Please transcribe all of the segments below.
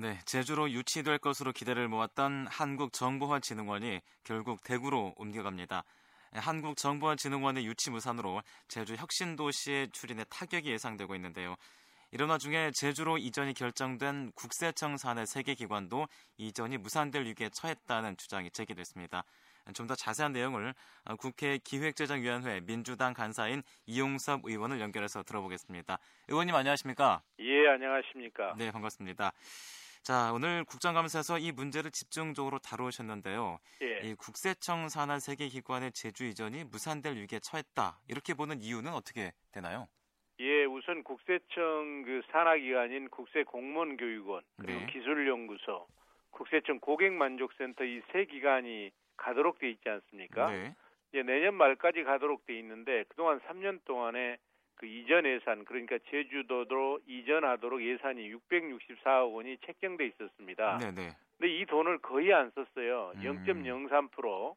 네, 제주로 유치될 것으로 기대를 모았던 한국정보화진흥원이 결국 대구로 옮겨갑니다. 한국정보화진흥원의 유치 무산으로 제주 혁신도시의 출인에 타격이 예상되고 있는데요. 이런 와중에 제주로 이전이 결정된 국세청 산의 세계 기관도 이전이 무산될 위기에 처했다는 주장이 제기됐습니다. 좀 더 자세한 내용을 국회 기획재정위원회 민주당 간사인 이용섭 의원을 연결해서 들어보겠습니다. 의원님 안녕하십니까? 예, 안녕하십니까? 네, 반갑습니다. 자, 오늘 국정감사에서 이 문제를 집중적으로 다루셨는데요. 예. 이 국세청 산하 세계 기관의 제주 이전이 무산될 위기에 처했다. 이렇게 보는 이유는 어떻게 되나요? 예, 우선 국세청 그 산하 기관인 국세 공무원 교육원 그리고 네. 기술연구소, 국세청 고객만족센터 이 세 기관이 가도록 돼 있지 않습니까? 네. 이제 내년 말까지 가도록 돼 있는데 그동안 3년 동안에 그 이전 예산 그러니까 제주도로 이전하도록 예산이 664억 원이 책정돼 있었습니다. 네네. 근데 이 돈을 거의 안 썼어요. 음. 0.03%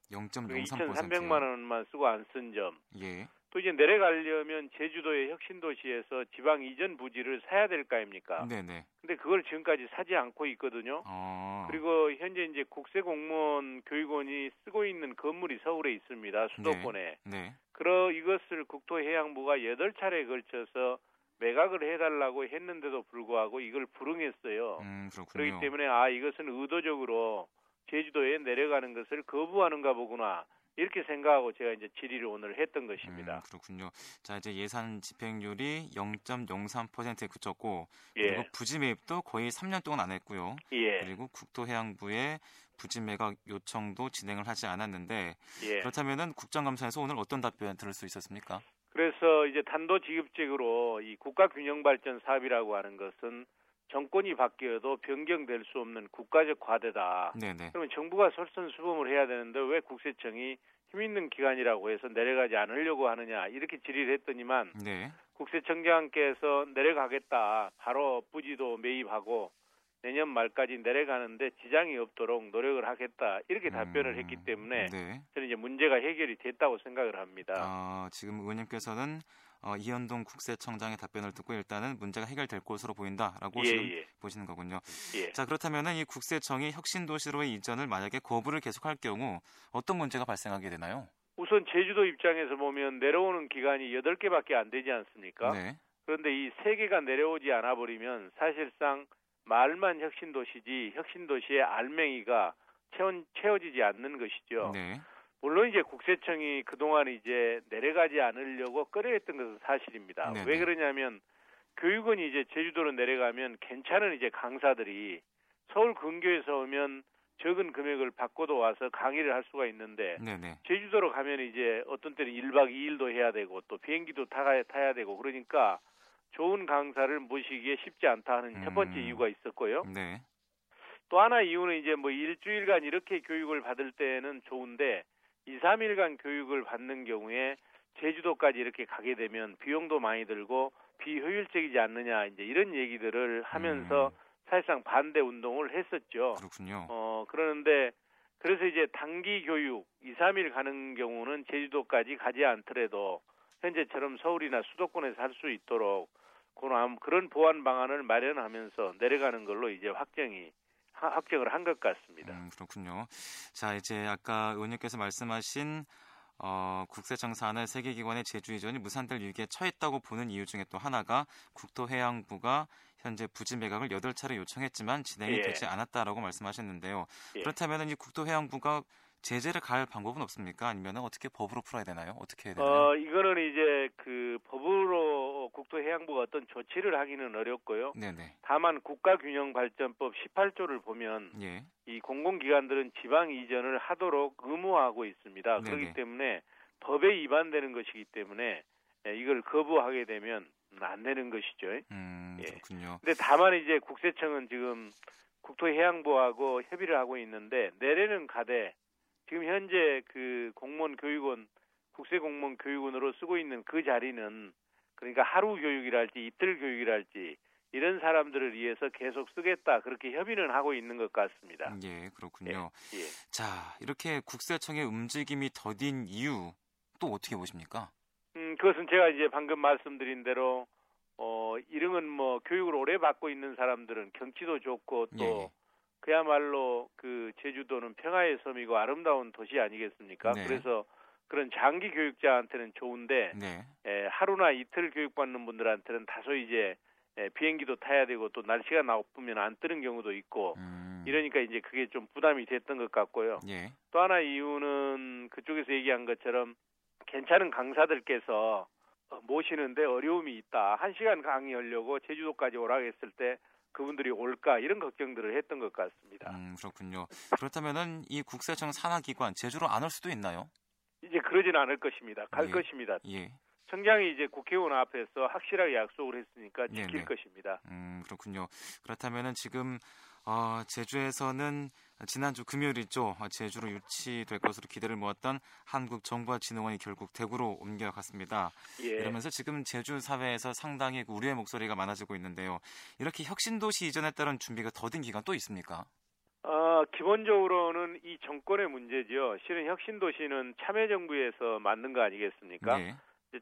0.03% 2,300만 원만 쓰고 안 쓴 점. 예. 또 이제 내려가려면 제주도의 혁신도시에서 지방 이전 부지를 사야 될 거 아닙니까? 네네. 근데 그걸 지금까지 사지 않고 있거든요. 어. 그리고 현재 이제 국세공무원 교육원이 쓰고 있는 건물이 서울에 있습니다. 수도권에. 네. 네. 그러 이것을 국토해양부가 여덟 차례에 걸쳐서 매각을 해달라고 했는데도 불구하고 이걸 불응했어요. 음, 그렇기 때문에 아 이것은 의도적으로 제주도에 내려가는 것을 거부하는가 보구나. 이렇게 생각하고 제가 이제 질의를 오늘 했던 것입니다. 음, 그렇군요. 자 이제 예산 집행률이 0.03%에 그쳤고 예. 그리고 부지 매입도 거의 3년 동안 안 했고요. 예. 그리고 국토해양부의 부지 매각 요청도 진행을 하지 않았는데 예. 그렇다면은 국정감사에서 오늘 어떤 답변 들을 수 있었습니까? 그래서 이제 단도직입적으로 이 국가균형발전 사업이라고 하는 것은 정권이 바뀌어도 변경될 수 없는 국가적 과대다. 네네. 그러면 정부가 설선수범을 해야 되는데 왜 국세청이 힘 있는 기관이라고 해서 내려가지 않으려고 하느냐 이렇게 질의를 했더니만 네. 국세청장께서 내려가겠다. 바로 부지도 매입하고 내년 말까지 내려가는데 지장이 없도록 노력을 하겠다 이렇게 답변을 음, 했기 때문에 네. 저는 이제 문제가 해결이 됐다고 생각을 합니다. 아, 지금 의원님께서는 어, 이현동 국세청장의 답변을 듣고 일단은 문제가 해결될 것으로 보인다라고 예, 지금 예. 보시는 거군요. 예. 자 그렇다면은 이 국세청이 혁신 도시로의 이전을 만약에 거부를 계속할 경우 어떤 문제가 발생하게 되나요? 우선 제주도 입장에서 보면 내려오는 기간이 8개밖에 안 되지 않습니까? 네. 그런데 이 3개가 내려오지 않아 버리면 사실상 말만 혁신도시지 혁신도시의 알맹이가 채워, 채워지지 않는 것이죠. 네. 물론 이제 국세청이 그동안 이제 내려가지 않으려고 꺼려했던 것은 사실입니다. 네네. 왜 그러냐면 교육원이 이제 제주도로 내려가면 괜찮은 이제 강사들이 서울 근교에서 오면 적은 금액을 받고도 와서 강의를 할 수가 있는데 네네. 제주도로 가면 이제 어떤 때는 1박 2일도 해야 되고 또 비행기도 타야, 타야 되고 그러니까 좋은 강사를 모시기에 쉽지 않다 하는 음. 첫 번째 음. 이유가 있었고요. 네. 또 하나 이유는 이제 뭐 일주일간 이렇게 교육을 받을 때는 좋은데 2, 3일간 교육을 받는 경우에 제주도까지 이렇게 가게 되면 비용도 많이 들고 비효율적이지 않느냐 이제 이런 얘기들을 하면서 음. 사실상 반대 운동을 했었죠. 그렇군요. 어 그러는데 그래서 이제 단기 교육 2, 3일 가는 경우는 제주도까지 가지 않더라도 현재처럼 서울이나 수도권에서 할 수 있도록 그런 보완 방안을 마련하면서 내려가는 걸로 이제 확정이 확정을 한 것 같습니다. 음, 그렇군요. 자, 이제 아까 의원님께서 말씀하신 어, 국세청산의 세계기관의 제주 이전이 무산될 위기에 처했다고 보는 이유 중에 또 하나가 국토해양부가 현재 부지 매각을 8차례 요청했지만 진행이 예. 되지 않았다라고 말씀하셨는데요. 예. 그렇다면 이 국토해양부가 제재를 가할 방법은 없습니까? 아니면 어떻게 법으로 풀어야 되나요? 어떻게 해야 되나요? 어, 이거는 이제 그 법으로 국토해양부가 어떤 조치를 하기는 어렵고요. 네네. 다만 국가균형발전법 18조를 보면 예. 이 공공기관들은 지방 이전을 하도록 의무화하고 있습니다. 네네. 그렇기 때문에 법에 위반되는 것이기 때문에 예, 이걸 거부하게 되면 안 되는 것이죠. 음, 예. 그렇군요. 근데 다만 이제 국세청은 지금 국토해양부하고 협의를 하고 있는데 내래는 가되 지금 현재 그 공무원 교육원 국세 공무원 교육원으로 쓰고 있는 그 자리는 그러니까 하루 교육이랄지 이틀 교육이랄지 이런 사람들을 위해서 계속 쓰겠다 그렇게 협의는 하고 있는 것 같습니다. 예, 그렇군요. 예, 예. 자, 이렇게 국세청의 움직임이 더딘 이유 또 어떻게 보십니까? 음, 그것은 제가 이제 방금 말씀드린 대로 어 이런 뭐 교육을 오래 받고 있는 사람들은 경치도 좋고 또 예. 그야말로 그 제주도는 평화의 섬이고 아름다운 도시 아니겠습니까? 네. 그래서 그런 장기 교육자한테는 좋은데 네. 에, 하루나 이틀 교육받는 분들한테는 다소 이제 에, 비행기도 타야 되고 또 날씨가 나쁘면 안 뜨는 경우도 있고 음. 이러니까 이제 그게 좀 부담이 됐던 것 같고요. 예. 또 하나 이유는 그쪽에서 얘기한 것처럼 괜찮은 강사들께서 어, 모시는데 어려움이 있다. 한 시간 강의하려고 제주도까지 오라 했을 때 그분들이 올까 이런 걱정들을 했던 것 같습니다. 음, 그렇군요. 그렇다면은 이 국세청 산하기관 제주로 안 올 수도 있나요? 이제 그러진 않을 것입니다. 갈 예. 것입니다. 예. 청장이 이제 국회의원 앞에서 확실하게 약속을 했으니까 지킬 네네. 것입니다. 음, 그렇군요. 그렇다면은 지금 어, 제주에서는 지난주 금요일이죠. 제주로 유치될 것으로 기대를 모았던 한국정보진흥원이 결국 대구로 옮겨갔습니다. 예. 이러면서 지금 제주 사회에서 상당히 우려의 목소리가 많아지고 있는데요. 이렇게 혁신도시 이전에 따른 준비가 더딘 기간 또 있습니까? 어, 기본적으로는 이 정권의 문제죠. 실은 혁신도시는 참여정부에서 만든 거 아니겠습니까? 네.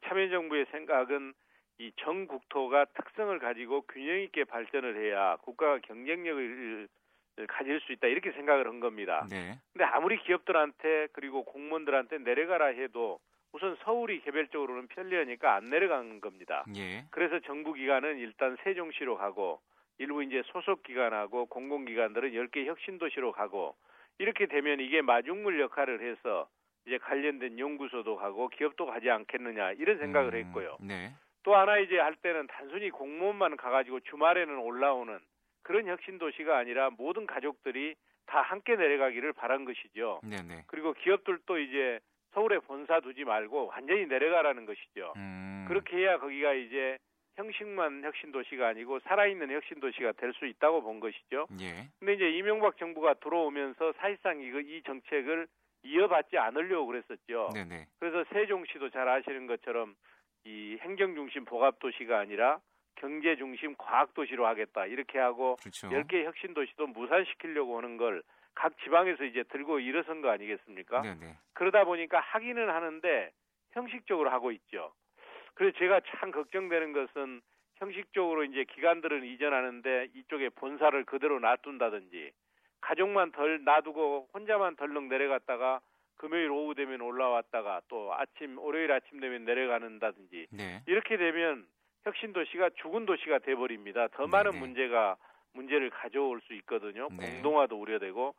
참여정부의 생각은 이 전 국토가 특성을 가지고 균형 있게 발전을 해야 국가가 경쟁력을 가질 수 있다 이렇게 생각을 한 겁니다. 네. 근데 아무리 기업들한테 그리고 공무원들한테 내려가라 해도 우선 서울이 개별적으로는 편리하니까 안 내려간 겁니다. 예. 그래서 정부 기관은 일단 세종시로 가고 일부 이제 소속 기관하고 공공기관들은 10개 혁신 도시로 가고 이렇게 되면 이게 마중물 역할을 해서 이제 관련된 연구소도 가고 기업도 가지 않겠느냐 이런 생각을 음, 했고요. 네. 또 하나 이제 할 때는 단순히 공무원만 가가지고 주말에는 올라오는 그런 혁신 도시가 아니라 모든 가족들이 다 함께 내려가기를 바란 것이죠. 네네. 그리고 기업들도 이제 서울에 본사 두지 말고 완전히 내려가라는 것이죠. 음. 그렇게 해야 거기가 이제 형식만 혁신 도시가 아니고 살아있는 혁신 도시가 될 수 있다고 본 것이죠. 예. 근데 이제 이명박 정부가 들어오면서 사실상 이거 이 정책을 이어받지 않으려고 그랬었죠. 네네. 그래서 세종시도 잘 아시는 것처럼 이 행정 중심 복합 도시가 아니라 경제 중심 과학 도시로 하겠다 이렇게 하고 그렇죠. 10개 혁신 도시도 무산시키려고 하는 걸 각 지방에서 이제 들고 일어선 거 아니겠습니까? 네네. 그러다 보니까 하기는 하는데 형식적으로 하고 있죠. 그래서 제가 참 걱정되는 것은 형식적으로 이제 기관들은 이전하는데 이쪽에 본사를 그대로 놔둔다든지 가족만 덜 놔두고 혼자만 덜렁 내려갔다가 금요일 오후 되면 올라왔다가 또 아침 월요일 아침 되면 내려가는다든지 네. 이렇게 되면 혁신 도시가 죽은 도시가 돼 버립니다. 더 많은 네, 네. 문제가 문제를 가져올 수 있거든요. 네. 공동화도 우려되고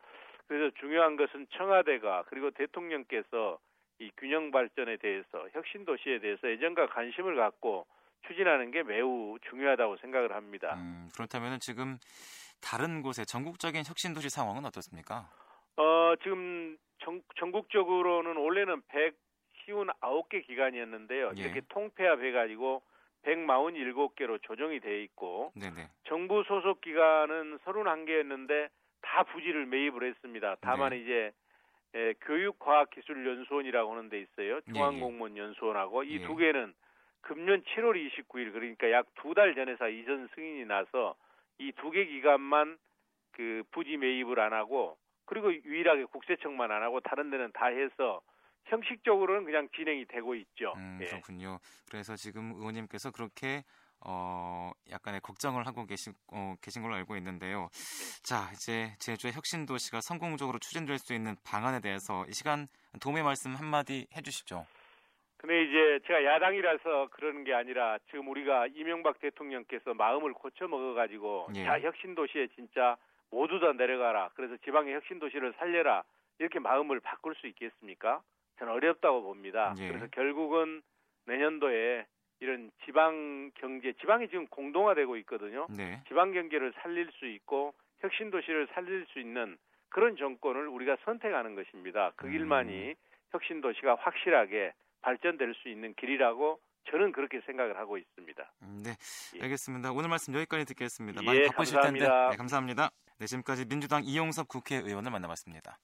그래서 중요한 것은 청와대가 그리고 대통령께서 이 균형 발전에 대해서 혁신 도시에 대해서 예전과 관심을 갖고 추진하는 게 매우 중요하다고 생각을 합니다. 음, 그렇다면 지금 다른 곳의 전국적인 혁신 도시 상황은 어떻습니까? 어, 지금 전, 전국적으로는 원래는 159개 기관이었는데요. 예. 이렇게 통폐합해가지고 147개로 조정이 돼 있고 네네. 정부 소속 기관은 31개였는데 다 부지를 매입을 했습니다. 다만 네. 이제 예, 교육과학기술연수원이라고 하는 데 있어요. 예, 예. 중앙공무원연수원하고 이 두 개는 금년 7월 29일 그러니까 약 두 달 전에서 이전 승인이 나서 이 두 개 기관만 그 부지 매입을 안 하고 그리고 유일하게 국세청만 안 하고 다른 데는 다 해서 형식적으로는 그냥 진행이 되고 있죠. 음, 예. 그렇군요. 그래서 지금 의원님께서 그렇게 어, 약간의 걱정을 하고 계신, 어, 계신 걸로 알고 있는데요. 자, 이제 제주의 혁신 도시가 성공적으로 추진될 수 있는 방안에 대해서 이 시간 도움의 말씀 한마디 해주시죠. 근데 이제 제가 야당이라서 그러는 게 아니라 지금 우리가 이명박 대통령께서 마음을 고쳐 먹어가지고 예. 자, 혁신 도시에 진짜 모두 다 내려가라. 그래서 지방의 혁신 도시를 살려라. 이렇게 마음을 바꿀 수 있겠습니까? 저는 어렵다고 봅니다. 예. 그래서 결국은 내년도에 이런 지방 경제, 지방이 지금 공동화되고 있거든요. 네. 지방 경제를 살릴 수 있고 혁신 도시를 살릴 수 있는 그런 정권을 우리가 선택하는 것입니다. 그 길만이 음. 혁신 도시가 확실하게 발전될 수 있는 길이라고 저는 그렇게 생각을 하고 있습니다. 음, 네, 예. 알겠습니다. 오늘 말씀 여기까지 듣겠습니다. 많이 예, 바쁘실 감사합니다. 텐데. 네, 감사합니다. 네, 지금까지 민주당 이용섭 국회의원을 만나봤습니다.